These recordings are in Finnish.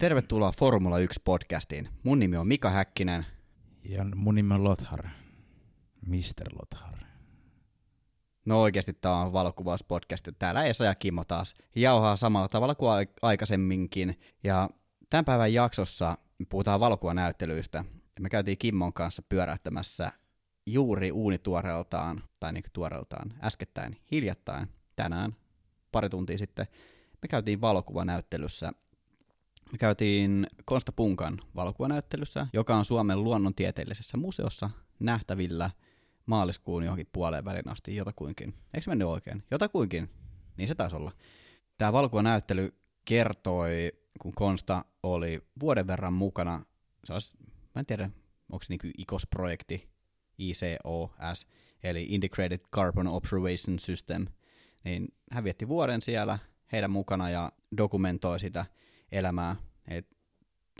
Tervetuloa Formula 1-podcastiin. Mun nimi on Mika Häkkinen. Ja mun nimi on Lothar. Mr. Lothar. No oikeasti tää on valokuvauspodcast. Täällä Esa ja Kimmo taas jauhaa samalla tavalla kuin aikaisemminkin. Ja tämän päivän jaksossa me puhutaan valokuvanäyttelyistä. Me käytiin Kimmon kanssa pyörähtämässä juuri uunituoreeltaan, tai niin tuoreeltaan, äskettäin, hiljattain, tänään, pari tuntia sitten, me käytiin valokuvanäyttelyssä me käytiin Konsta Punkan valokuvanäyttelyssä, joka on Suomen luonnontieteellisessä museossa nähtävillä maaliskuun johonkin puoleen välin asti jotakuinkin. Eikö se mennyt oikein? Jotakuinkin. Niin se taisi olla. Tämä valokuvanäyttely kertoi, kun Konsta oli vuoden verran mukana, se olisi, mä en tiedä, onko se niin ICOS-projekti, ICOS, eli Integrated Carbon Observation System, niin hän vietti vuoden siellä heidän mukana ja dokumentoi sitä elämää.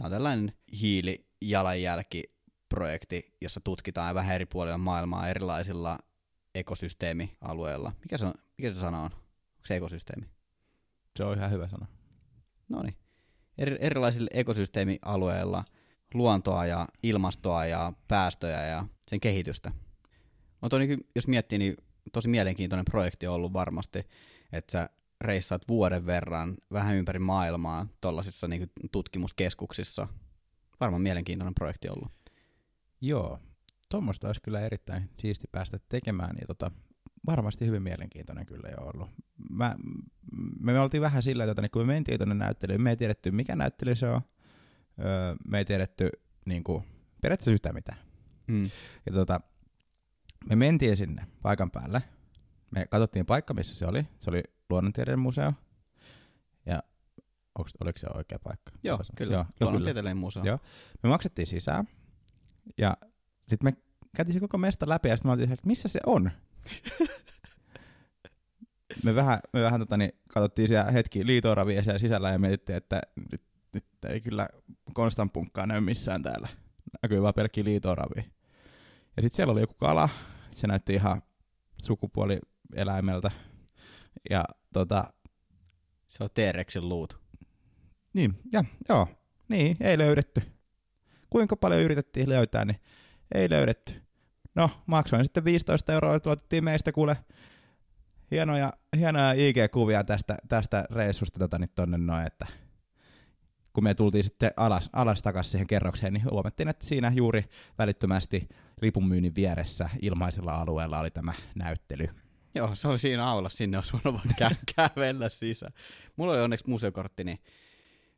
Tämä on tällainen hiilijalanjälkiprojekti, jossa tutkitaan vähän eri puolilla maailmaa erilaisilla ekosysteemialueilla. Mikä se, on, mikä se sana on? Onko se ekosysteemi? Se on ihan hyvä sana. No niin. Eri, erilaisilla ekosysteemialueilla luontoa ja ilmastoa ja päästöjä ja sen kehitystä. Mutta niin, jos miettii, niin tosi mielenkiintoinen projekti on ollut varmasti, että sä reissaat vuoden verran vähän ympäri maailmaa tuollaisissa niin tutkimuskeskuksissa. Varmaan mielenkiintoinen projekti ollut. Joo, tuommoista olisi kyllä erittäin siisti päästä tekemään, niin tota, varmasti hyvin mielenkiintoinen kyllä jo ollut. Mä, me, me oltiin vähän sillä, että kun me mentiin tuonne näyttelyyn, me ei tiedetty mikä näyttely se on, öö, me ei tiedetty niin kuin, periaatteessa yhtään mitään. Mm. Ja tota, me mentiin sinne paikan päälle, me katsottiin paikka, missä se oli. Se oli luonnontieteiden museo. Ja onks, oliko se oikea paikka? Joo, Oliko kyllä. Joo, luonnontieteellinen museo. Joo. Me maksettiin sisään. Ja sitten me käytiin se koko mesta läpi ja sitten me oltiin, että missä se on? me vähän, me vähän tota, niin, katsottiin siellä hetki liitoravia siellä sisällä ja mietittiin, että nyt, nyt ei kyllä Konstan punkkaa näy missään täällä. Näkyy vaan pelkki liitoravia. Ja sitten siellä oli joku kala. Se näytti ihan sukupuolieläimeltä. Ja tota... Se on T-Rexin luut. Niin, ja joo. Niin, ei löydetty. Kuinka paljon yritettiin löytää, niin ei löydetty. No, maksoin sitten 15 euroa, että otettiin meistä kuule hienoja, hienoja IG-kuvia tästä, tästä reissusta tota, niin tonne noin, että kun me tultiin sitten alas, alas takaisin siihen kerrokseen, niin huomattiin, että siinä juuri välittömästi lipunmyynnin vieressä ilmaisella alueella oli tämä näyttely. Joo, se oli siinä aulassa, sinne olisi voinut vaan kä- kävellä sisään. Mulla oli onneksi museokortti, niin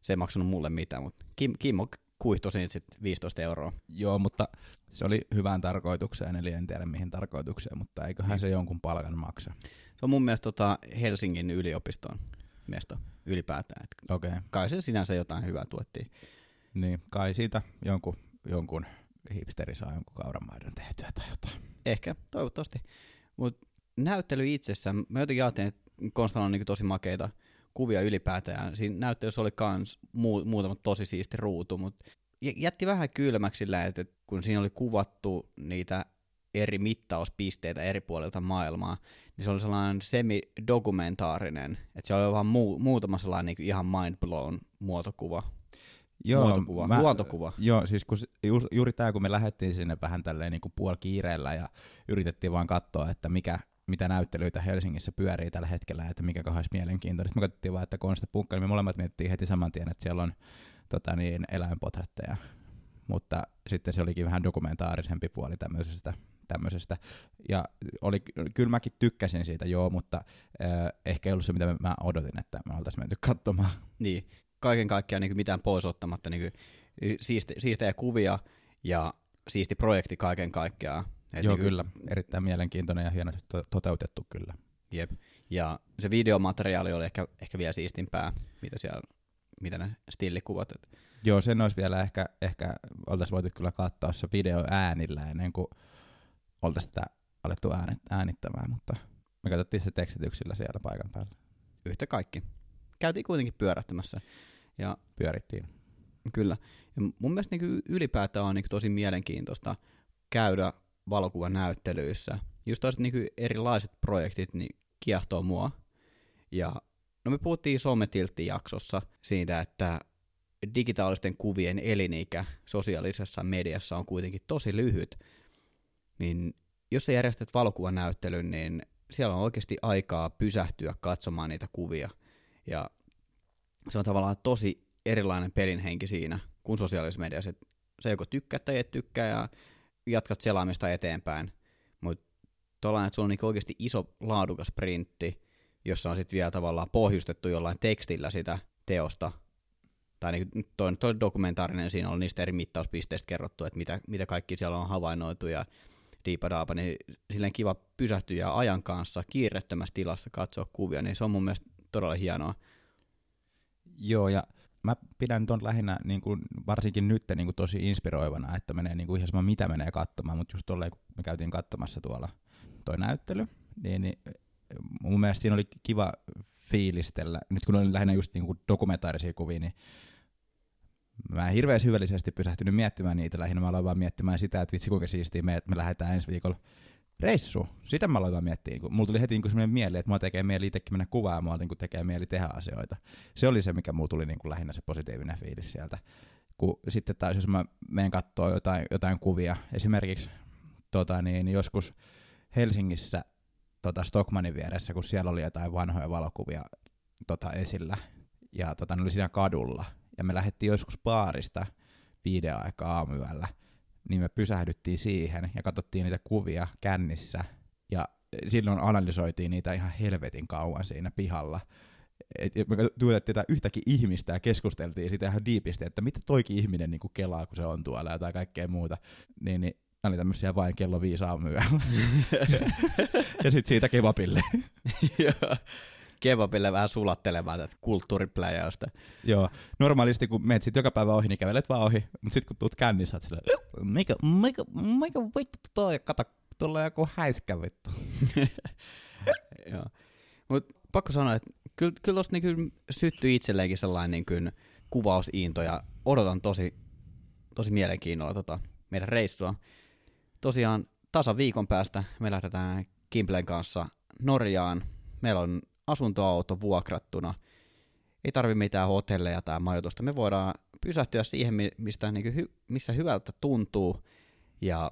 se ei maksanut mulle mitään, mutta Kim, Kimmo kuihto siitä sitten 15 euroa. Joo, mutta se oli hyvään tarkoitukseen, eli en tiedä mihin tarkoitukseen, mutta eiköhän se jonkun palkan maksa. Se on mun mielestä tota Helsingin yliopiston mesto ylipäätään. Okei. Okay. Kai se sinänsä jotain hyvää tuottiin. Niin, kai siitä jonkun, jonkun hipsteri saa jonkun kauramaidon tehtyä tai jotain. Ehkä, toivottavasti. Mutta näyttely itsessään, mä jotenkin ajattelin, että Konstalla on niin tosi makeita kuvia ylipäätään. Siinä näyttelyssä oli kans muu, muutama tosi siisti ruutu, mutta jätti vähän kylmäksi sillä, että kun siinä oli kuvattu niitä eri mittauspisteitä eri puolilta maailmaa, niin se oli sellainen semi-dokumentaarinen, että se oli vaan muu, muutama sellainen niin ihan mind-blown muotokuva. Joo, muotokuva, mä, luontokuva. Joo, siis kun, ju, juuri tämä, kun me lähdettiin sinne vähän tälleen niin kuin puolikiireellä ja yritettiin vaan katsoa, että mikä, mitä näyttelyitä Helsingissä pyörii tällä hetkellä, että mikä olisi mielenkiintoista. Me katsottiin vaan, että Konsta Punkka, niin me molemmat mietittiin heti saman tien, että siellä on tota niin, eläinpotretteja. Mutta sitten se olikin vähän dokumentaarisempi puoli tämmöisestä tämmöisestä. Ja oli, kyllä mäkin tykkäsin siitä, joo, mutta äh, ehkä ei ollut se, mitä mä odotin, että me oltaisiin menty katsomaan. Niin, kaiken kaikkiaan niin mitään pois ottamatta niin siisti, siistejä kuvia ja siisti projekti kaiken kaikkiaan. Et joo, niin kyllä. Erittäin mielenkiintoinen ja hienosti to- toteutettu kyllä. Jep. Ja se videomateriaali oli ehkä, ehkä vielä siistimpää, mitä siellä mitä ne stillikuvat. Et. Joo, sen olisi vielä ehkä, ehkä oltaisiin voitu kyllä katsoa se video äänillä ennen kuin oltaisiin sitä alettu äänittämään, mutta me katsottiin se tekstityksillä siellä paikan päällä. Yhtä kaikki. Käytiin kuitenkin pyörähtämässä. Ja Pyörittiin. Kyllä. Ja mun mielestä niin ylipäätään on niin tosi mielenkiintoista käydä valokuvan näyttelyissä. Just toiset niin erilaiset projektit niin kiehtoo mua. Ja no me puhuttiin Sometiltti jaksossa siitä, että digitaalisten kuvien elinikä sosiaalisessa mediassa on kuitenkin tosi lyhyt, niin jos sä järjestät valokuvanäyttelyn, niin siellä on oikeasti aikaa pysähtyä katsomaan niitä kuvia. Ja se on tavallaan tosi erilainen pelin henki siinä kuin sosiaalisessa mediassa. Sä joko tykkää tai et tykkää ja jatkat selaamista eteenpäin. Mutta tuollainen, että sulla on niinku oikeasti iso laadukas printti, jossa on sitten vielä tavallaan pohjustettu jollain tekstillä sitä teosta. Tai niin toi, toi dokumentaarinen, siinä on niistä eri mittauspisteistä kerrottu, että mitä, mitä kaikki siellä on havainnoitu ja diipadaapa, niin silleen kiva pysähtyä ja ajan kanssa kiirettömässä tilassa katsoa kuvia, niin se on mun mielestä todella hienoa. Joo, ja mä pidän ton lähinnä niin kuin, varsinkin nyt niin kuin, tosi inspiroivana, että menee niin kuin, ihan sama mitä menee katsomaan, mutta just tolleen, kun me käytiin katsomassa tuolla toi näyttely, niin, niin mun mielestä siinä oli kiva fiilistellä, nyt kun oli lähinnä just niin kuin dokumentaarisia kuvia, niin mä en hirveän syvällisesti pysähtynyt miettimään niitä, lähinnä. Mä aloin vaan miettimään sitä, että vitsi kuinka siistiä me, me lähdetään ensi viikolla reissu. Sitä mä aloin miettiä. Kun mulla tuli heti niin sellainen mieli, että mua tekee mieli itsekin mennä kuvaamaan, niin tekee mieli tehdä asioita. Se oli se, mikä mulla tuli niin kuin lähinnä se positiivinen fiilis sieltä. Kun sitten taas, jos mä menen katsoa jotain, jotain kuvia, esimerkiksi tota, niin, joskus Helsingissä tota Stockmanin vieressä, kun siellä oli jotain vanhoja valokuvia tota, esillä, ja tota, ne oli siinä kadulla, ja me lähdettiin joskus baarista viiden aikaa aamuyöllä, niin me pysähdyttiin siihen ja katsottiin niitä kuvia kännissä, ja silloin analysoitiin niitä ihan helvetin kauan siinä pihalla. Et me tuotettiin tätä yhtäkin ihmistä ja keskusteltiin siitä ihan diipisti, että mitä toikin ihminen niin kuin kelaa, kun se on tuolla tai kaikkea muuta. Niin, niin nämä oli tämmöisiä vain kello viisi aamuyöllä. ja sitten siitä kebabille kebabille vähän sulattelemaan tätä kulttuuripläjäystä. Joo, normaalisti kun menet sit joka päivä ohi, niin kävelet vaan ohi, mutta sitten kun tuut kännissä, sä oot mikä, mikä, mikä vittu toi, kato, tulee joku häiskä vittu. Joo. Mut pakko sanoa, että kyllä, kyllä tosta niin syttyi itselleenkin sellainen niin kuvausiinto ja odotan tosi, tosi mielenkiinnolla tota meidän reissua. Tosiaan tasa viikon päästä me lähdetään Kimplen kanssa Norjaan. Meillä on asuntoauto vuokrattuna. Ei tarvi mitään hotelleja tai majoitusta. Me voidaan pysähtyä siihen, mistä, niin kuin, missä hyvältä tuntuu ja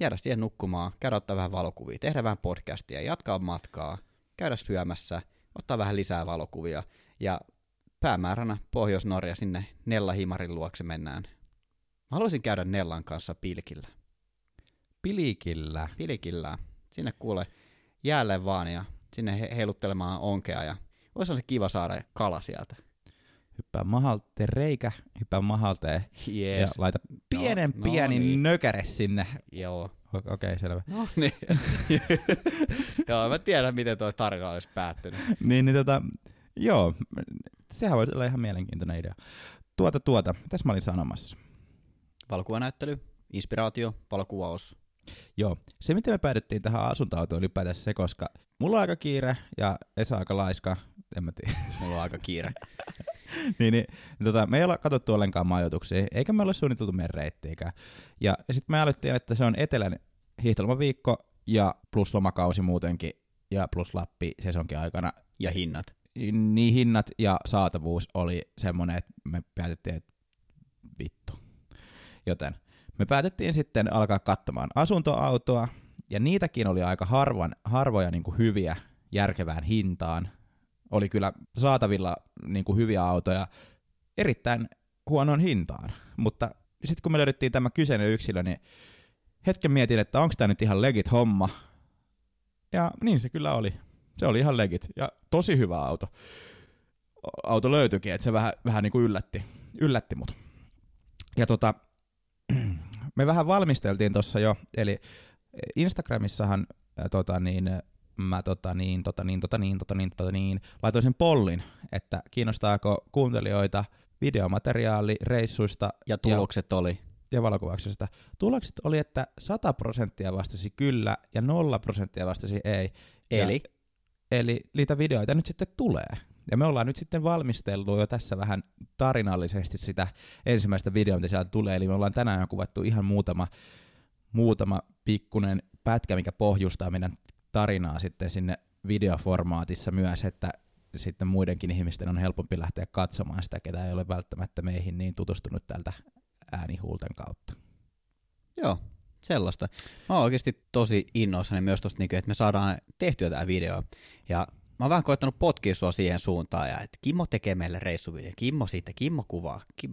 jäädä siihen nukkumaan, käydä ottaa vähän valokuvia, tehdä vähän podcastia, jatkaa matkaa, käydä syömässä, ottaa vähän lisää valokuvia ja päämääränä Pohjois-Norja sinne Nella Himarin luokse mennään. Mä haluaisin käydä Nellan kanssa pilkillä. Pilikillä? Pilikillä. Sinne kuule jäälle vaan ja sinne heiluttelemaan onkea ja olisi se kiva saada kala sieltä. Hyppää mahalteen reikä, hyppää mahalteen yes. ja laita pienen no, pieni no niin. nökäre sinne. Joo. Okei, okay, selvä. No niin. joo, mä tiedän, miten tuo tarina olisi päättynyt. niin, niin tota, joo, sehän voisi olla ihan mielenkiintoinen idea. Tuota, tuota, tässä mä olin sanomassa. Valokuvanäyttely, inspiraatio, valokuvaus, Joo, se miten me päädyttiin tähän asuntoautoon ylipäätään se, koska mulla on aika kiire ja Esa aika laiska, en mä tiedä. Mulla on aika kiire. niin, niin, tota, me ei olla katsottu ollenkaan majoituksia, eikä me ole suunniteltu meidän reittiikään. Ja, ja sitten me aloittiin, että se on etelän hiihtolomaviikko ja plus lomakausi muutenkin ja plus Lappi sesonkin aikana. Ja hinnat. Niin hinnat ja saatavuus oli semmoinen, että me päätettiin, että vittu. Joten me päätettiin sitten alkaa katsomaan asuntoautoa, ja niitäkin oli aika harvan, harvoja niin kuin hyviä järkevään hintaan. Oli kyllä saatavilla niin kuin hyviä autoja erittäin huonoon hintaan, mutta sitten kun me löydettiin tämä kyseinen yksilö, niin hetken mietin, että onko tämä nyt ihan legit homma. Ja niin se kyllä oli. Se oli ihan legit ja tosi hyvä auto. Auto löytyikin, että se vähän, vähän niin kuin yllätti, yllätti mut. Ja tota, me vähän valmisteltiin tuossa jo, eli Instagramissahan ää, tota niin, mä tota niin, tota niin, tota niin, tota niin, tota niin, laitoin sen pollin, että kiinnostaako kuuntelijoita videomateriaali reissuista. Ja tulokset ja, oli? Ja valokuvauksesta. Tulokset oli, että 100 prosenttia vastasi kyllä ja 0 prosenttia vastasi ei. Eli? Ja, eli niitä videoita nyt sitten tulee. Ja me ollaan nyt sitten valmisteltu jo tässä vähän tarinallisesti sitä ensimmäistä videoa, mitä sieltä tulee. Eli me ollaan tänään kuvattu ihan muutama, muutama pikkunen pätkä, mikä pohjustaa meidän tarinaa sitten sinne videoformaatissa myös, että sitten muidenkin ihmisten on helpompi lähteä katsomaan sitä, ketä ei ole välttämättä meihin niin tutustunut tältä äänihuulten kautta. Joo, sellaista. Mä oon oikeasti tosi innoissani myös tosta, niinku, että me saadaan tehtyä tämä video. Ja mä oon vähän koettanut potkia sua siihen suuntaan, ja että Kimmo tekee meille reissuvideo. Kimmo siitä, Kimmo kuvaa. Kim...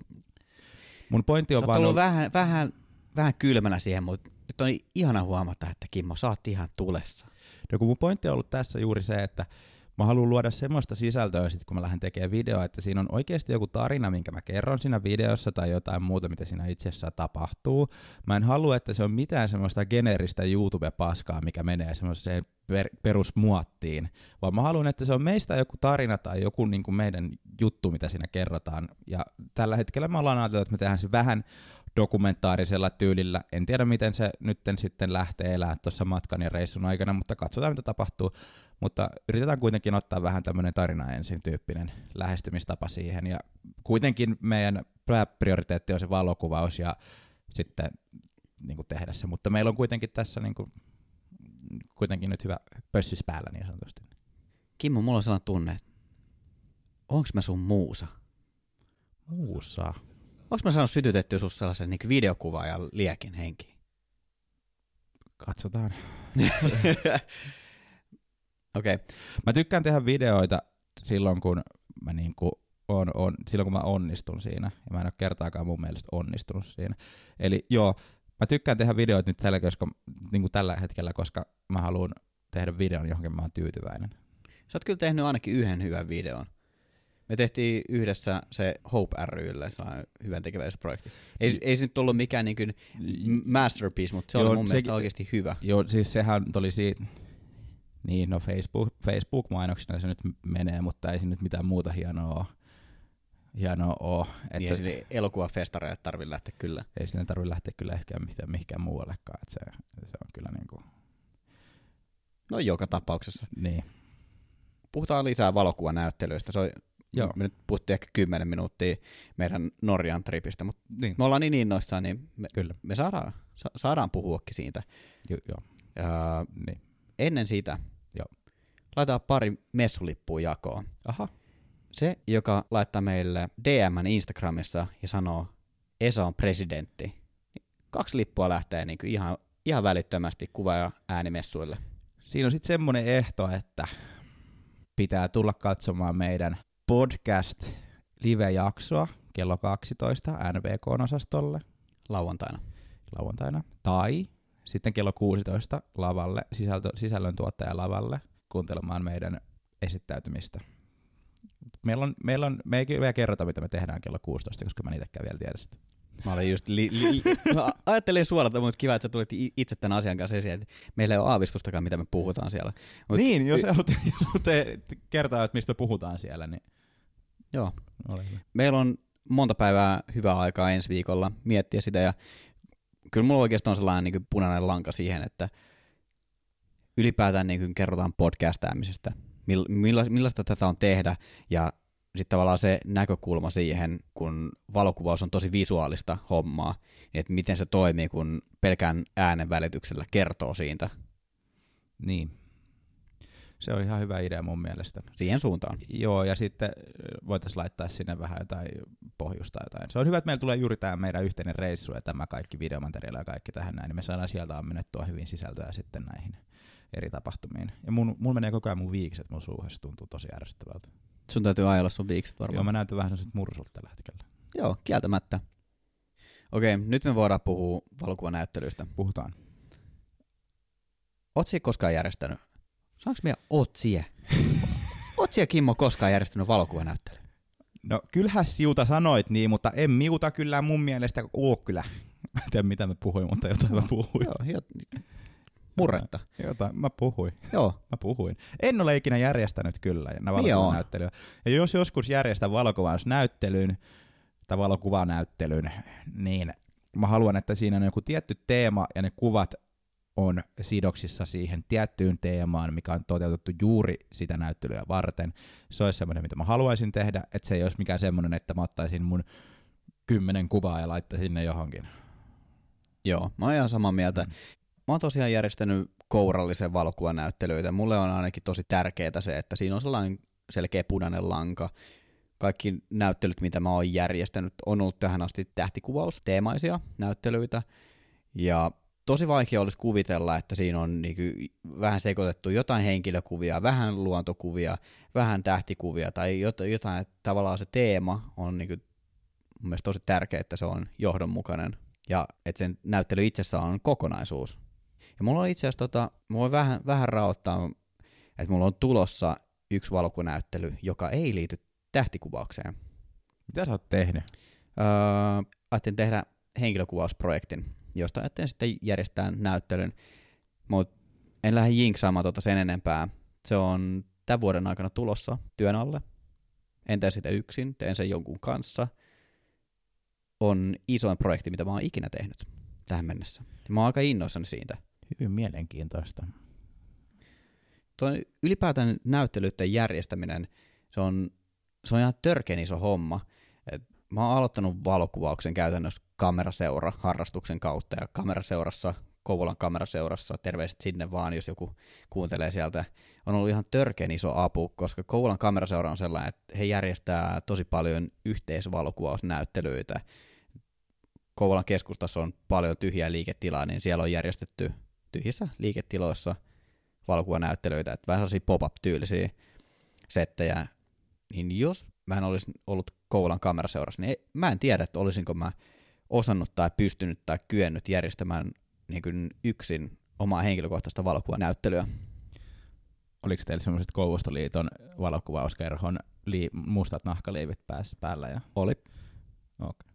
Mun pointti on Sä vaan ollut ollut- vähän, vähän, vähän kylmänä siihen, mutta nyt on ihana huomata, että Kimmo, sä oot ihan tulessa. No kun mun pointti on ollut tässä juuri se, että mä haluan luoda semmoista sisältöä sit, kun mä lähden tekemään videoa, että siinä on oikeasti joku tarina, minkä mä kerron siinä videossa tai jotain muuta, mitä siinä itse asiassa tapahtuu. Mä en halua, että se on mitään semmoista geneeristä YouTube-paskaa, mikä menee semmoiseen per- perusmuottiin, vaan mä haluan, että se on meistä joku tarina tai joku niin kuin meidän juttu, mitä siinä kerrotaan. Ja tällä hetkellä me ollaan ajateltu, että me tehdään se vähän dokumentaarisella tyylillä. En tiedä, miten se nytten sitten lähtee elämään tuossa matkan ja reissun aikana, mutta katsotaan, mitä tapahtuu. Mutta yritetään kuitenkin ottaa vähän tämmöinen tarina ensin tyyppinen lähestymistapa siihen. Ja kuitenkin meidän prioriteetti on se valokuvaus ja sitten niin kuin tehdä se. Mutta meillä on kuitenkin tässä niin kuin, kuitenkin nyt hyvä pössis päällä niin sanotusti. Kimmo, mulla on sellainen tunne, että onks mä sun muusa? Muussa. Onks mä saanut sytytettyä sus sellaisen niin videokuvaa ja liekin henki? Katsotaan. Okei, okay. Mä tykkään tehdä videoita silloin, kun mä niinku on, on, silloin kun mä onnistun siinä, ja mä en ole kertaakaan mun mielestä onnistunut siinä. Eli joo, mä tykkään tehdä videoita nyt tällä, koska, niin kuin tällä hetkellä, koska mä haluan tehdä videon, johonkin mä oon tyytyväinen. sä oot kyllä tehnyt ainakin yhden hyvän videon. Me tehtiin yhdessä se Hope rylle, hyvän tekeväisyysprojekti. Ei, ei se nyt ollut mikään niin kuin masterpiece, mutta se Joo, oli mun se- mielestä oikeasti hyvä. Joo, siis sehän oli siitä, niin no Facebook, Facebook-mainoksena se nyt menee, mutta ei se nyt mitään muuta hienoa ole. Hienoa ole. Että niin, ja sinne elokuvafestareille tarvii lähteä kyllä. ei sinne tarvitse lähteä kyllä ehkä mitään, mihinkään muuallekaan. Että se, se on kyllä niin kuin, No joka tapauksessa. niin. Puhutaan lisää valokuvanäyttelyistä. Se on, Joo. Me nyt puhuttiin ehkä 10 minuuttia meidän Norjan tripistä, mutta Niin. me ollaan niin innoissaan, niin me, Kyllä. me saadaan, sa, saadaan puhuakin siitä. Jo, joo. Niin. ennen sitä Joo. laitetaan pari messulippua jakoon. Aha. Se, joka laittaa meille DM Instagramissa ja sanoo, Esa on presidentti, niin kaksi lippua lähtee niin kuin ihan, ihan välittömästi kuva- ja äänimessuille. Siinä on sitten semmoinen ehto, että pitää tulla katsomaan meidän podcast live-jaksoa kello 12 NVK-osastolle lauantaina. lauantaina. Tai sitten kello 16 lavalle, sisältö, sisällöntuottaja lavalle kuuntelemaan meidän esittäytymistä. Meillä on, meillä on, me ei vielä kerrota, mitä me tehdään kello 16, koska mä en itsekään vielä tiedä sitä. Mä olin just li, li, li, mä ajattelin suolata, mutta kiva, että sä tulit itse tämän asian kanssa esiin, että meillä ei ole aavistustakaan, mitä me puhutaan siellä. Mut, niin, jos haluatte, haluatte kertoa, että mistä me puhutaan siellä, niin Joo. ole hyvä. Meillä on monta päivää hyvää aikaa ensi viikolla miettiä sitä, ja kyllä mulla oikeastaan on sellainen niin punainen lanka siihen, että ylipäätään niin kerrotaan podcastaamisesta, mill, milla, millaista tätä on tehdä, ja sitten tavallaan se näkökulma siihen, kun valokuvaus on tosi visuaalista hommaa, niin että miten se toimii, kun pelkään äänen välityksellä kertoo siitä Niin. Se on ihan hyvä idea mun mielestä. siihen suuntaan. Joo, ja sitten voitaisiin laittaa sinne vähän jotain pohjusta jotain. Se on hyvä, että meillä tulee juuri tämä meidän yhteinen reissu ja tämä kaikki videomateriaali ja kaikki tähän näin, niin me saadaan sieltä ammennettua hyvin sisältöä sitten näihin eri tapahtumiin. Ja mun, mun menee koko ajan mun viikset mun suuhun, se tuntuu tosi ärsyttävältä. Sun täytyy ajella sun viikset Joo, varmaan. mä näytän vähän sellaiset mursulta tällä hetkellä. Joo, kieltämättä. Okei, nyt me voidaan puhua valokuvanäyttelyistä. Puhutaan. Oot siellä koskaan järjestänyt? Saanko meidän Otsie? Otsie Kimmo koskaan järjestänyt valokuvanäyttely? No kyllähän siuta sanoit niin, mutta en miuta kyllä mun mielestä oo kyllä. Mä en tiedä mitä mä puhuin, mutta jotain mä puhuin. Joo, jot- murretta. Jotain mä puhuin. Joo, Mä puhuin. En ole ikinä järjestänyt kyllä Niin valokuvanäyttelyä. Ja jos joskus järjestän valokuvausnäyttelyn tai valokuvanäyttelyn, niin mä haluan, että siinä on joku tietty teema ja ne kuvat on sidoksissa siihen tiettyyn teemaan, mikä on toteutettu juuri sitä näyttelyä varten. Se olisi semmoinen, mitä mä haluaisin tehdä, että se ei olisi mikään semmoinen, että mä ottaisin mun kymmenen kuvaa ja laittaisin ne johonkin. joo, mä oon ihan samaa mieltä. Mm. Mä oon tosiaan järjestänyt kourallisen valokuvanäyttelyitä. Mulle on ainakin tosi tärkeää se, että siinä on sellainen selkeä punainen lanka. Kaikki näyttelyt, mitä mä oon järjestänyt, on ollut tähän asti tähtikuvaus, teemaisia näyttelyitä. Ja tosi vaikea olisi kuvitella, että siinä on niin vähän sekoitettu jotain henkilökuvia, vähän luontokuvia, vähän tähtikuvia tai jotain, että tavallaan se teema on niin kuin, mun mielestä tosi tärkeää, että se on johdonmukainen ja että sen näyttely itsessään on kokonaisuus. Ja mulla on itse asiassa, tota, mä voin vähän, vähän raottaa, että mulla on tulossa yksi valokuvanäyttely, joka ei liity tähtikuvaukseen. Mitä sä oot tehnyt? Öö, ajattelin tehdä henkilökuvausprojektin, josta ajattelin sitten järjestää näyttelyn, mutta en lähde jinksaamaan tuota sen enempää. Se on tämän vuoden aikana tulossa työn alle. En tee sitä yksin, teen sen jonkun kanssa. On isoin projekti, mitä mä oon ikinä tehnyt tähän mennessä. Mä oon aika innoissani siitä. Hyvin mielenkiintoista. Tuo ylipäätään näyttelyiden järjestäminen, se on, se on ihan törkeän iso homma. Mä oon aloittanut valokuvauksen käytännössä kameraseura harrastuksen kautta, ja kameraseurassa, Kouvolan kameraseurassa, terveiset sinne vaan, jos joku kuuntelee sieltä, on ollut ihan törkeän iso apu, koska Kouvolan kameraseura on sellainen, että he järjestää tosi paljon yhteisvalokuvausnäyttelyitä. Kouvolan keskustassa on paljon tyhjää liiketilaa, niin siellä on järjestetty tyhjissä liiketiloissa valokuvanäyttelyitä, että vähän sellaisia pop-up-tyylisiä settejä, niin jos mä en olisi ollut Kouvolan kameraseurassa, niin ei, mä en tiedä, että olisinko mä osannut tai pystynyt tai kyennyt järjestämään niin kuin yksin omaa henkilökohtaista valokuvanäyttelyä. Oliko teillä semmoiset Kouvostoliiton valokuvauskerhon lii- mustat nahkaliivit päässä päällä? Ja... Oli. Okay.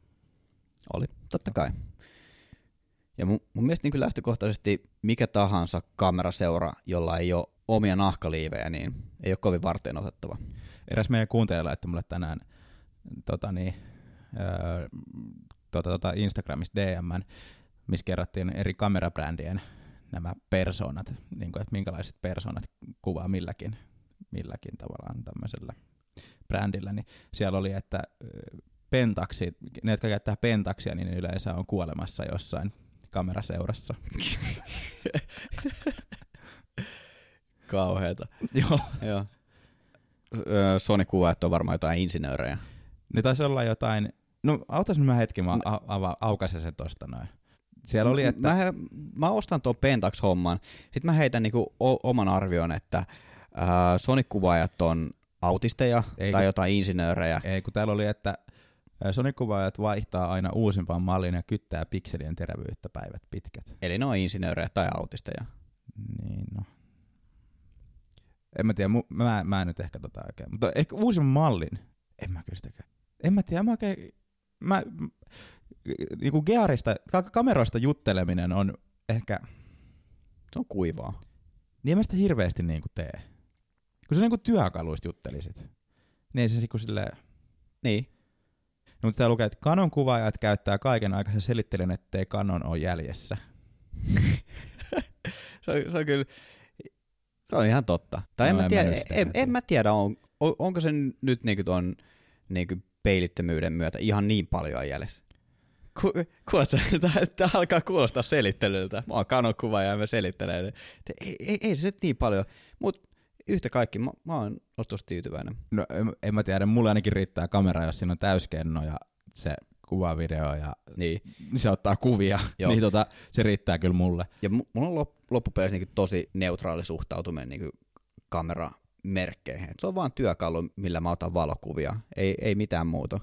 Oli, totta kai. Ja mun, mun mielestä niin lähtökohtaisesti mikä tahansa kameraseura, jolla ei ole omia nahkaliivejä, niin ei ole kovin varten otettava. Eräs meidän kuuntelija laittoi mulle tänään tota niin, öö, tota, tota Instagramissa DM, missä kerrattiin eri kamerabrändien nämä persoonat, niin kuin, että minkälaiset persoonat kuvaa milläkin, milläkin tavallaan tämmöisellä brändillä, niin siellä oli, että pentaksi, ne, jotka käyttää pentaksia, niin ne yleensä on kuolemassa jossain kameraseurassa. Kauheeta. Joo. Joo. Sony kuvaa, että on varmaan jotain insinöörejä. Ne taisi olla jotain, no autas mä hetki, mä a- ava- aukaisen sen tosta noin. Siellä oli, että... Mä, mä ostan tuon Pentax-homman, sitten mä heitän niinku o- oman arvion, että äh, Sony-kuvaajat on autisteja Ei, tai kun- jotain insinöörejä. Ei, kun täällä oli, että Sony-kuvaajat vaihtaa aina uusimpaan malliin ja kyttää pikselien terävyyttä päivät pitkät. Eli ne on insinöörejä tai autisteja. Niin, no. En mä tiedä, mä, mä en nyt ehkä tota oikein. Mutta ehkä uusimman mallin. En mä kyllä sitäkään. En mä tiedä, mä oikein... Mä, niinku gearista, ka- kameroista jutteleminen on ehkä... Se on kuivaa. Niin en mä sitä hirveästi niinku tee. Kun sä niinku työkaluista juttelisit. Niin ei se niinku silleen... Niin. No, mutta täällä lukee, että Canon kuvaajat käyttää kaiken aikaa selittelen, ettei Canon ole jäljessä. se, on, se on kyllä, se on ihan totta. Tai No en, en mä tiedä, en, tiedä. en mä tiedä on, on, onko se nyt niinku ton niinku peilittömyyden myötä ihan niin paljon jäljessä. Ku, kuuletko, tämä alkaa kuulostaa selittelyltä. Mä oon kanokuvaaja ja mä selittelen. että Ei, ei, ei se nyt niin paljon, mutta yhtä kaikki mä, mä oon ollut tosi tyytyväinen. No en, en mä tiedä, mulle ainakin riittää kamera, jos siinä on täyskenno ja se kuvaa video ja Niin. niin se ottaa kuvia, Joo. niin tota, se riittää kyllä mulle. Ja mu- mulla on lop- loppupeleissä niinku tosi neutraali suhtautuminen niinku kameramerkkeihin. Et se on vaan työkalu, millä mä otan valokuvia, ei, ei mitään muuta.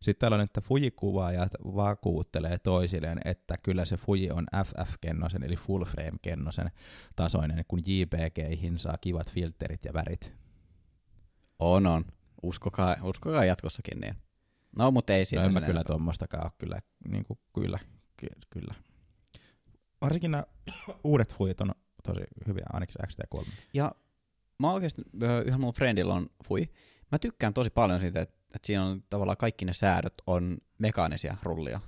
Sitten täällä on, että Fuji-kuvaajat vakuuttelee toisilleen, että kyllä se Fuji on FF-kennosen, eli full frame-kennosen tasoinen, kun JPG-ihin saa kivat filterit ja värit. On, on. Uskokaa, uskokaa jatkossakin niin. No, mutta ei No siitä en mä kyllä enempää. tuommoistakaan ole kyllä, niin kuin, kyllä, ky- kyllä. Varsinkin nämä uudet Fujit on tosi hyviä, ainakin se XT3. Ja mä oikeasti, yhdellä mun friendillä on fui. Mä tykkään tosi paljon siitä, että, että siinä on tavallaan kaikki ne säädöt on mekaanisia rullia.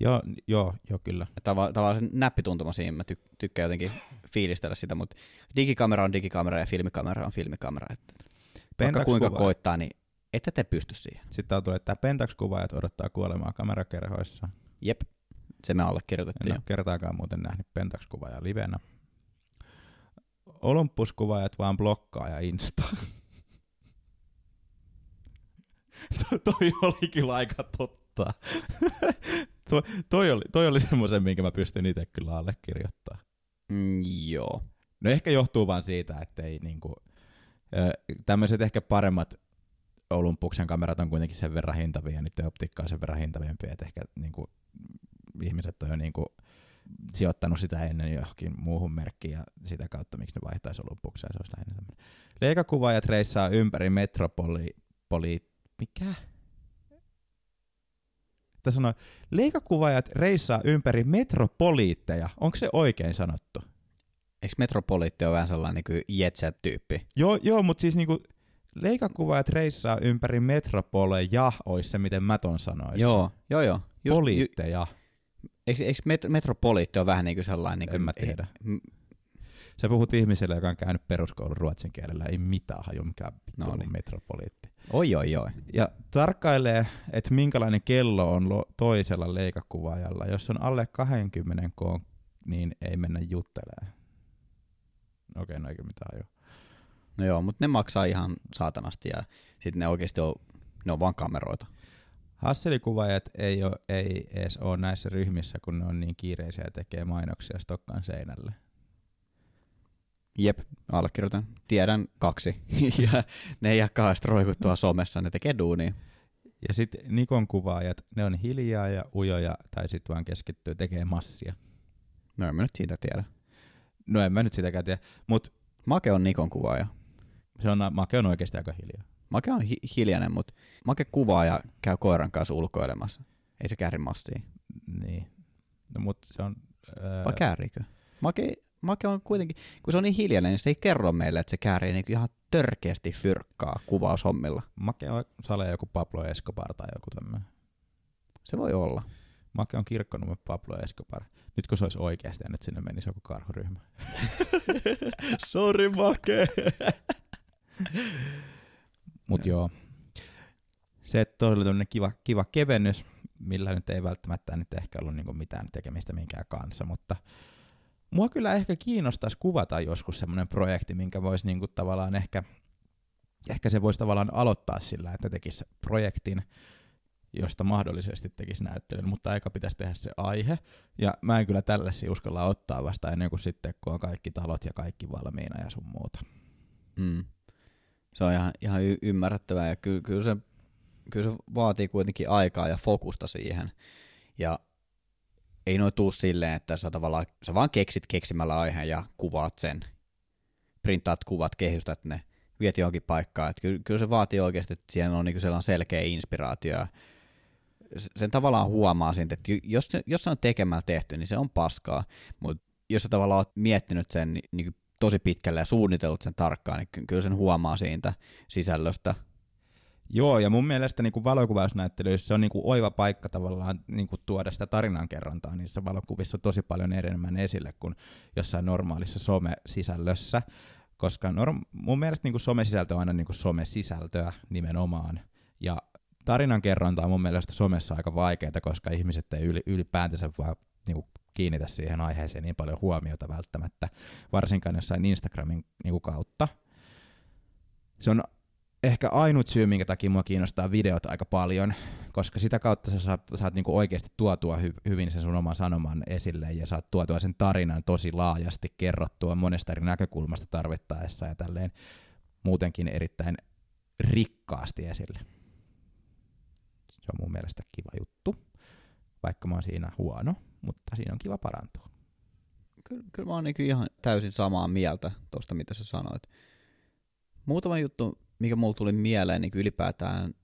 Joo, joo, joo, kyllä. Tava, tavallaan se näppituntuma siinä, mä ty- tykkään jotenkin fiilistellä sitä, mutta digikamera on digikamera ja filmikamera on filmikamera. Että vaikka kuinka Pentax-kuva- koittaa, niin ette te pysty siihen. Sitten tulee, että Pentax-kuvaajat odottaa kuolemaa kamerakerhoissa. Jep, se me allekirjoitettiin. En ole kertaakaan muuten nähnyt Pentax-kuvaajaa livenä. Olympuskuvaajat vaan blokkaa ja insta. to, toi oli kyllä aika totta. to, toi, oli, toi oli semmoisen, minkä mä pystyn itse kyllä allekirjoittamaan. Mm, joo. No ehkä johtuu vaan siitä, että ei niinku, tämmöiset ehkä paremmat Olympuksen kamerat on kuitenkin sen verran hintavia ja niiden optiikka on sen verran hintaviempi, että ehkä niinku, ihmiset on jo niinku, sijoittanut sitä ennen johonkin muuhun merkkiin ja sitä kautta, miksi ne vaihtaisi Olympukseen, se olisi lähinnä tämmöinen. Leikakuvaajat reissaa ympäri metropoli... Poli, mikä? Tässä sanoo, leikakuvaajat reissaa ympäri metropoliitteja. Onko se oikein sanottu? Eikö metropoliitti ole vähän sellainen niin jetset-tyyppi? Joo, joo mutta siis niinku, leikakuvaajat reissaa ympäri metropoleja, olisi se, miten mä ton sanoisin. Joo, joo, joo. Just, Poliitteja. Eikö, eikö met- metropoliitti ole vähän niin kuin sellainen... Niin kuin, en mä tiedä. Sä puhut ihmiselle, joka on käynyt peruskoulun ruotsin kielellä, ei mitään haju, mikä no niin. metropoliitti. Oi, oi, oi. Ja tarkkailee, että minkälainen kello on lo- toisella leikakuvaajalla. Jos on alle 20 k, niin ei mennä juttelemaan. Okei, okay, no eikä mitään haju. No joo, mutta ne maksaa ihan saatanasti ja sitten ne oikeasti on, ne on vaan kameroita. Hasselikuvaajat ei, ole, ei edes ole näissä ryhmissä, kun ne on niin kiireisiä ja tekee mainoksia Stokkan seinälle. Jep, allekirjoitan. Tiedän kaksi. ja ne ei kahdesta roikuttua somessa, ne tekee duunia. Ja sitten Nikon kuvaajat, ne on hiljaa ja ujoja, tai sitten vaan keskittyy tekemään massia. No en mä nyt siitä tiedä. No en mä nyt sitäkään tiedä, mutta... Make on Nikon kuvaaja. Se on, Make on oikeasti aika hiljaa. Make on hi- hiljainen, mutta Make kuvaa ja käy koiran kanssa ulkoilemassa. Ei se kääri massia. Niin. No mut se on... Ää... Vai käärikö? Make, Make on kuitenkin, kun se on niin hiljainen, niin se ei kerro meille, että se käärii niin ihan törkeästi fyrkkaa kuvaushommilla. Make on sale joku Pablo Escobar tai joku tämmöinen. Se voi olla. Make on kirkkonumme Pablo Escobar. Nyt kun se olisi oikeasti ja nyt sinne menisi joku karhuryhmä. Sori Make. Mut joo. Se, että oli tämmöinen kiva, kiva kevennys, millä nyt ei välttämättä nyt ehkä ollut niinku mitään tekemistä minkään kanssa, mutta mua kyllä ehkä kiinnostaisi kuvata joskus semmoinen projekti, minkä voisi niinku tavallaan ehkä, ehkä se voisi tavallaan aloittaa sillä, että tekisi projektin, josta mahdollisesti tekisi näyttelyn, mutta aika pitäisi tehdä se aihe. Ja mä en kyllä tällaisia uskalla ottaa vasta ennen kuin sitten, kun on kaikki talot ja kaikki valmiina ja sun muuta. Mm. Se on ihan, ihan y- ymmärrettävää ja kyllä, kyllä, se, kyllä se vaatii kuitenkin aikaa ja fokusta siihen. Ja ei noin tuu silleen, että sä tavallaan, sä vaan keksit keksimällä aiheen ja kuvaat sen. Printaat kuvat, kehystät ne, viet johonkin paikkaan. Että kyllä, kyllä se vaatii oikeasti, että siihen on niinku sellainen selkeä inspiraatio. Sen tavallaan huomaa siitä, että jos se, jos se on tekemällä tehty, niin se on paskaa. Mutta jos sä tavallaan oot miettinyt sen niin, niin tosi pitkälle ja suunnitellut sen tarkkaan, niin kyllä sen huomaa siitä sisällöstä. Joo, ja mun mielestä niin kuin valokuvausnäyttelyissä se on niin kuin oiva paikka tavallaan niin kuin tuoda sitä tarinankerrontaa niissä valokuvissa tosi paljon enemmän esille kuin jossain normaalissa some-sisällössä, koska norm- mun mielestä niin kuin some-sisältö on aina niin kuin some-sisältöä nimenomaan, ja tarinankerronta on mun mielestä somessa aika vaikeaa, koska ihmiset ei ylipäätänsä vaan niin kuin kiinnitä siihen aiheeseen niin paljon huomiota välttämättä, varsinkaan jossain Instagramin niin kuin kautta. Se on ehkä ainut syy, minkä takia mua kiinnostaa videot aika paljon, koska sitä kautta sä saat, saat niinku oikeasti tuotua hy, hyvin sen sun oman sanoman esille ja saat tuotua sen tarinan tosi laajasti kerrottua monesta eri näkökulmasta tarvittaessa ja tälleen muutenkin erittäin rikkaasti esille. Se on mun mielestä kiva juttu, vaikka mä oon siinä huono, mutta siinä on kiva parantua. Kyllä, kyllä mä oon niin ihan täysin samaa mieltä tuosta, mitä sä sanoit. Muutama juttu, mikä mulla tuli mieleen niin ylipäätään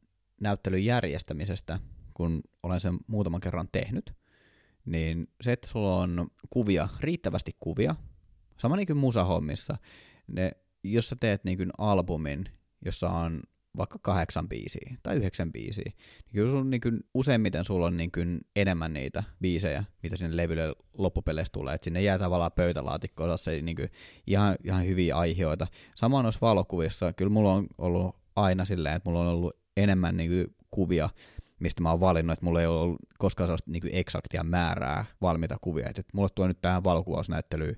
näyttelyn järjestämisestä, kun olen sen muutaman kerran tehnyt, niin se, että sulla on kuvia, riittävästi kuvia, sama niin kuin musahommissa, ne, jos sä teet niin kuin albumin, jossa on vaikka kahdeksan biisiä tai yhdeksän biisiä, niin kyllä sun, niin kuin, useimmiten sulla on niin kuin, enemmän niitä biisejä, mitä sinne levylle loppupeleissä tulee, että sinne jää tavallaan pöytälaatikkoon se niin kuin, ihan, ihan hyviä aiheita. Samoin noissa valokuvissa, kyllä mulla on ollut aina silleen, että mulla on ollut enemmän niin kuin, kuvia, mistä mä oon valinnut, että mulla ei ole ollut koskaan sellaista niin eksaktia määrää valmiita kuvia, että, että mulle tuo nyt tähän valokuvausnäyttelyyn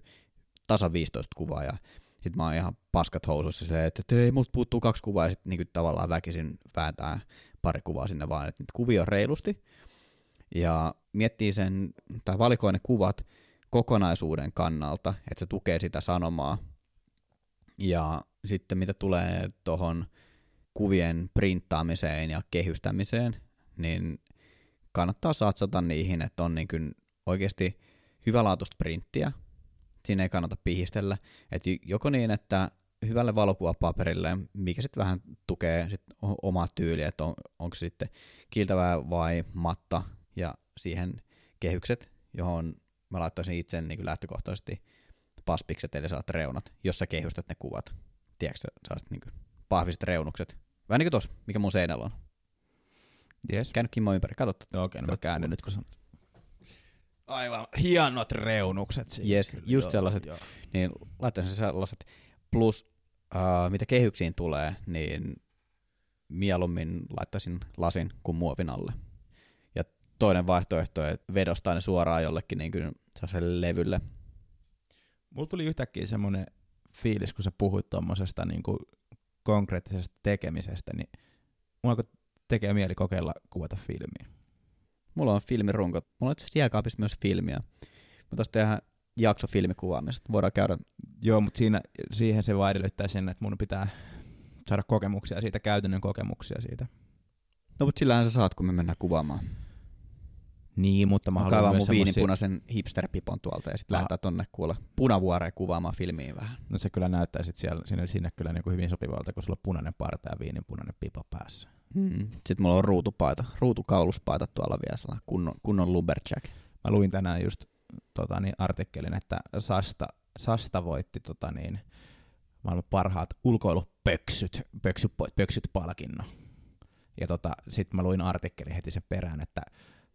tasa 15 kuvaa ja sitten mä oon ihan paskat housuissa silleen, että, ei, multa puuttuu kaksi kuvaa ja sitten niinku tavallaan väkisin vääntää pari kuvaa sinne vaan, että kuvia on reilusti, ja miettii sen, tai valikoi ne kuvat kokonaisuuden kannalta, että se tukee sitä sanomaa, ja sitten mitä tulee tuohon kuvien printtaamiseen ja kehystämiseen, niin kannattaa satsata niihin, että on niin kuin oikeasti hyvälaatuista printtiä. Siinä ei kannata pihistellä. Et joko niin, että hyvälle valokuvapaperille, mikä sitten vähän tukee sit omaa tyyliä, että on, onko se sitten kiiltävää vai matta, ja siihen kehykset, johon mä laittaisin itse niin lähtökohtaisesti paspikset, eli saat reunat, jossa kehystät ne kuvat. Tiedätkö, saasit niin pahviset reunukset. Vähän niin kuin tuossa, mikä mun seinällä on. Yes. Käynyt Kimmo ympäri, kato. Okei, okay, no mä käännyn nyt, kun sanot. Aivan hienot reunukset siinä. Yes, kyllä, just joo, sellaiset. Joo. Niin laittaisin sellaiset. Plus, uh, mitä kehyksiin tulee, niin mieluummin laittaisin lasin kuin muovin alle. Ja toinen vaihtoehto, että vedostaa ne suoraan jollekin niin kuin levylle. Mulla tuli yhtäkkiä semmoinen fiilis, kun sä puhuit tuommoisesta niin konkreettisesta tekemisestä, niin mulla tekee mieli kokeilla kuvata filmiä. Mulla on filmirunkot. Mulla on itse jääkaapissa myös filmiä. Mä taas tehdään jakso filmikuvaamista. Voidaan käydä. Joo, mutta siinä, siihen se vaan edellyttää sen, että mun pitää saada kokemuksia siitä, käytännön kokemuksia siitä. No mutta sillähän sä saat, kun me mennään kuvaamaan. Niin, mutta mä, mä haluan mun semmosia... viinipunaisen hipsterpipon tuolta ja sitten lähdetään tonne kuulla punavuoreen kuvaamaan filmiin vähän. No se kyllä näyttää sit siellä, sinne, sinne kyllä niin kuin hyvin sopivalta, kun sulla on punainen parta ja viininpunainen pipo päässä. Hmm. Sitten mulla on ruutupaita, ruutukauluspaita tuolla vielä sellainen kunnon, kunnon lumberjack. Mä luin tänään just tota, niin, artikkelin, että Sasta, Sasta voitti tota, niin, maailman parhaat ulkoilupöksyt, pöksyt, pöksyt palkinno. Ja tota, sitten mä luin artikkelin heti sen perään, että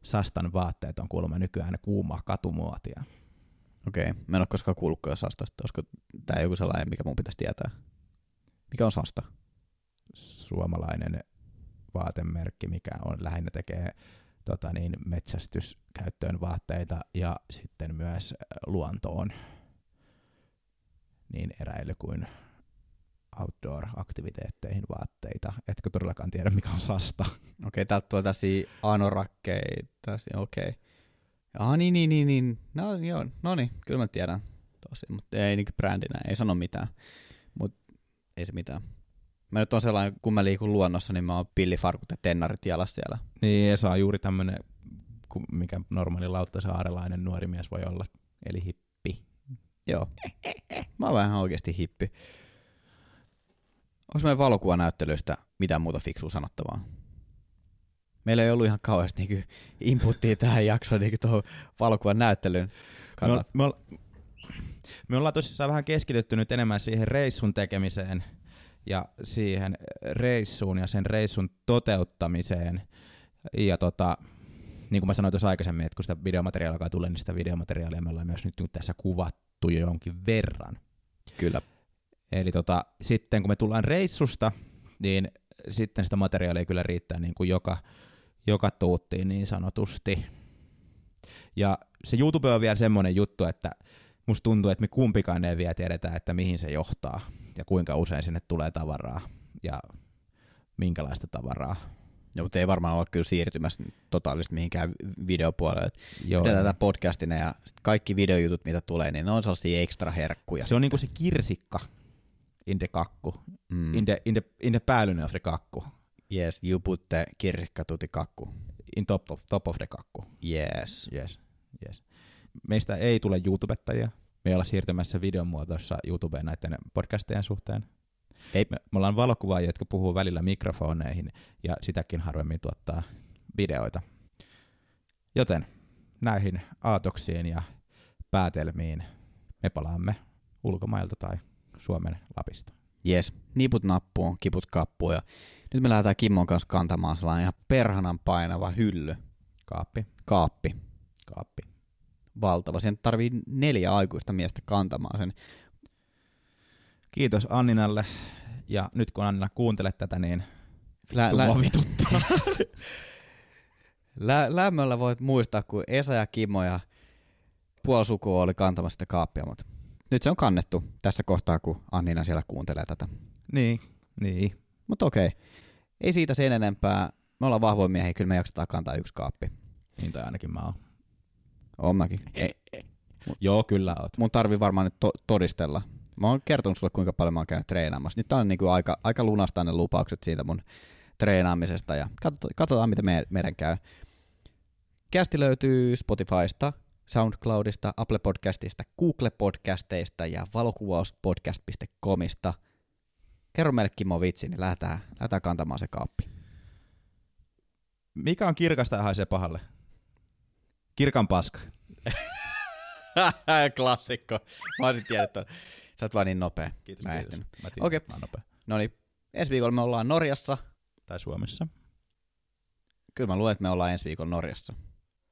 Sastan vaatteet on kuulemma nykyään kuumaa katumuotia. Okei, okay. mä en ole koskaan kuullutkaan Sastasta. Olisiko tämä joku sellainen, mikä mun pitäisi tietää? Mikä on Sasta? Suomalainen vaatemerkki, mikä on lähinnä tekee tota niin, metsästyskäyttöön vaatteita ja sitten myös luontoon niin eräily kuin outdoor-aktiviteetteihin vaatteita. Etkö todellakaan tiedä, mikä on sasta? Okei, okay, täältä tulee tällaisia anorakkeita. Okei. Okay. Ah, niin, niin, niin, niin. No, joo, no niin, kyllä mä tiedän. Tosi, mutta ei niin brändinä, ei sano mitään. Mutta ei se mitään. Mä nyt on sellainen, kun mä liikun luonnossa, niin mä oon pillifarkut ja tennarit jalassa siellä. Niin, Esa on juuri tämmönen, mikä normaali lauttasaarelainen nuori mies voi olla, eli hippi. Joo. Mä oon vähän oikeasti hippi. Onko meidän valokuvanäyttelyistä mitään muuta fiksua sanottavaa? Meillä ei ollut ihan kauheasti niinku inputtia tähän jaksoon niinku tuohon valokuvan näyttelyyn. Me, me, me, me ollaan tosissaan vähän keskitytty nyt enemmän siihen reissun tekemiseen ja siihen reissuun ja sen reissun toteuttamiseen. Ja tota, niin kuin mä sanoin tuossa aikaisemmin, että kun sitä videomateriaalia tulee, niin sitä videomateriaalia me ollaan myös nyt tässä kuvattu jo jonkin verran. Kyllä. Eli tota, sitten kun me tullaan reissusta, niin sitten sitä materiaalia kyllä riittää niin kuin joka, joka tuuttiin niin sanotusti. Ja se YouTube on vielä semmoinen juttu, että musta tuntuu, että me kumpikaan ei vielä tiedetä, että mihin se johtaa ja kuinka usein sinne tulee tavaraa ja minkälaista tavaraa. Joo, mutta ei varmaan ole kyllä siirtymässä totaalisesti mihinkään videopuolelle. Joo. Pidetään tätä podcastina ja kaikki videojutut, mitä tulee, niin ne on sellaisia ekstra herkkuja. Se on niinku se kirsikka in the kakku, mm. in, the, in, the, in the päällinen of the kakku. Yes, you put the kirsikka tuti kakku. In top of, top of the kakku. Yes. Yes, yes. Meistä ei tule YouTubettajia. Me ei olla siirtymässä videon muodossa YouTubeen näiden podcastien suhteen. Ei. Me, me ollaan valokuvaajia, jotka puhuu välillä mikrofoneihin ja sitäkin harvemmin tuottaa videoita. Joten näihin aatoksiin ja päätelmiin me palaamme ulkomailta tai Suomen Lapista. Yes, niput nappuun, kiput kappuun ja nyt me lähdetään Kimmon kanssa kantamaan sellainen ihan perhanan painava hylly. Kaappi. Kaappi. Kaappi. Valtava. Sen tarvii neljä aikuista miestä kantamaan sen. Kiitos Anninalle. Ja nyt kun Annina kuuntelet tätä, niin vittu lä- lä- vituttaa. lä- lämmöllä voit muistaa, kun Esa ja Kimmo ja puolisukua oli kantamassa sitä kaappia, mutta nyt se on kannettu tässä kohtaa, kun Annina siellä kuuntelee tätä. Niin, niin. Mutta okei, ei siitä sen enempää. me ollaan vahvoja miehiä, kyllä me jaksetaan kantaa yksi kaappi. Niin tai ainakin mä oon. Oon mäkin. Ei, Joo, kyllä oot. mun tarvii varmaan nyt to- todistella. Mä oon kertonut sulle, kuinka paljon mä oon käynyt treenaamassa. Nyt tää on niinku aika, aika lunastaa ne lupaukset siitä mun treenaamisesta ja katsotaan, katsotaan mitä me, meidän käy. Kästi löytyy Spotifysta, SoundCloudista, Apple Podcastista, Google Podcasteista ja valokuvauspodcast.comista. Kerro meille Kimmo vitsi, niin lähdetään, lähdetään kantamaan se kaappi. Mikä on kirkasta ja haisee pahalle? Kirkan paska. Klassikko. Mä olisin tiedä, että sä oot vaan niin nopea. Kiitos, Mä kiitos. Mä tiedän, Okei. mä oon nopea. No niin, ensi viikolla me ollaan Norjassa. Tai Suomessa. Kyllä mä luulen, että me ollaan ensi viikolla Norjassa.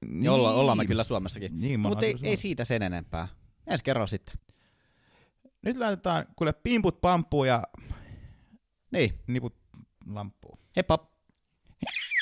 Niin. Olla, ollaan me kyllä Suomessakin. Niin, Mutta ei, ei siitä sen enempää. Ensi kerralla sitten. Nyt laitetaan kuule pimput pamppuun ja Niin, niput lamppuun. heippa! Hei!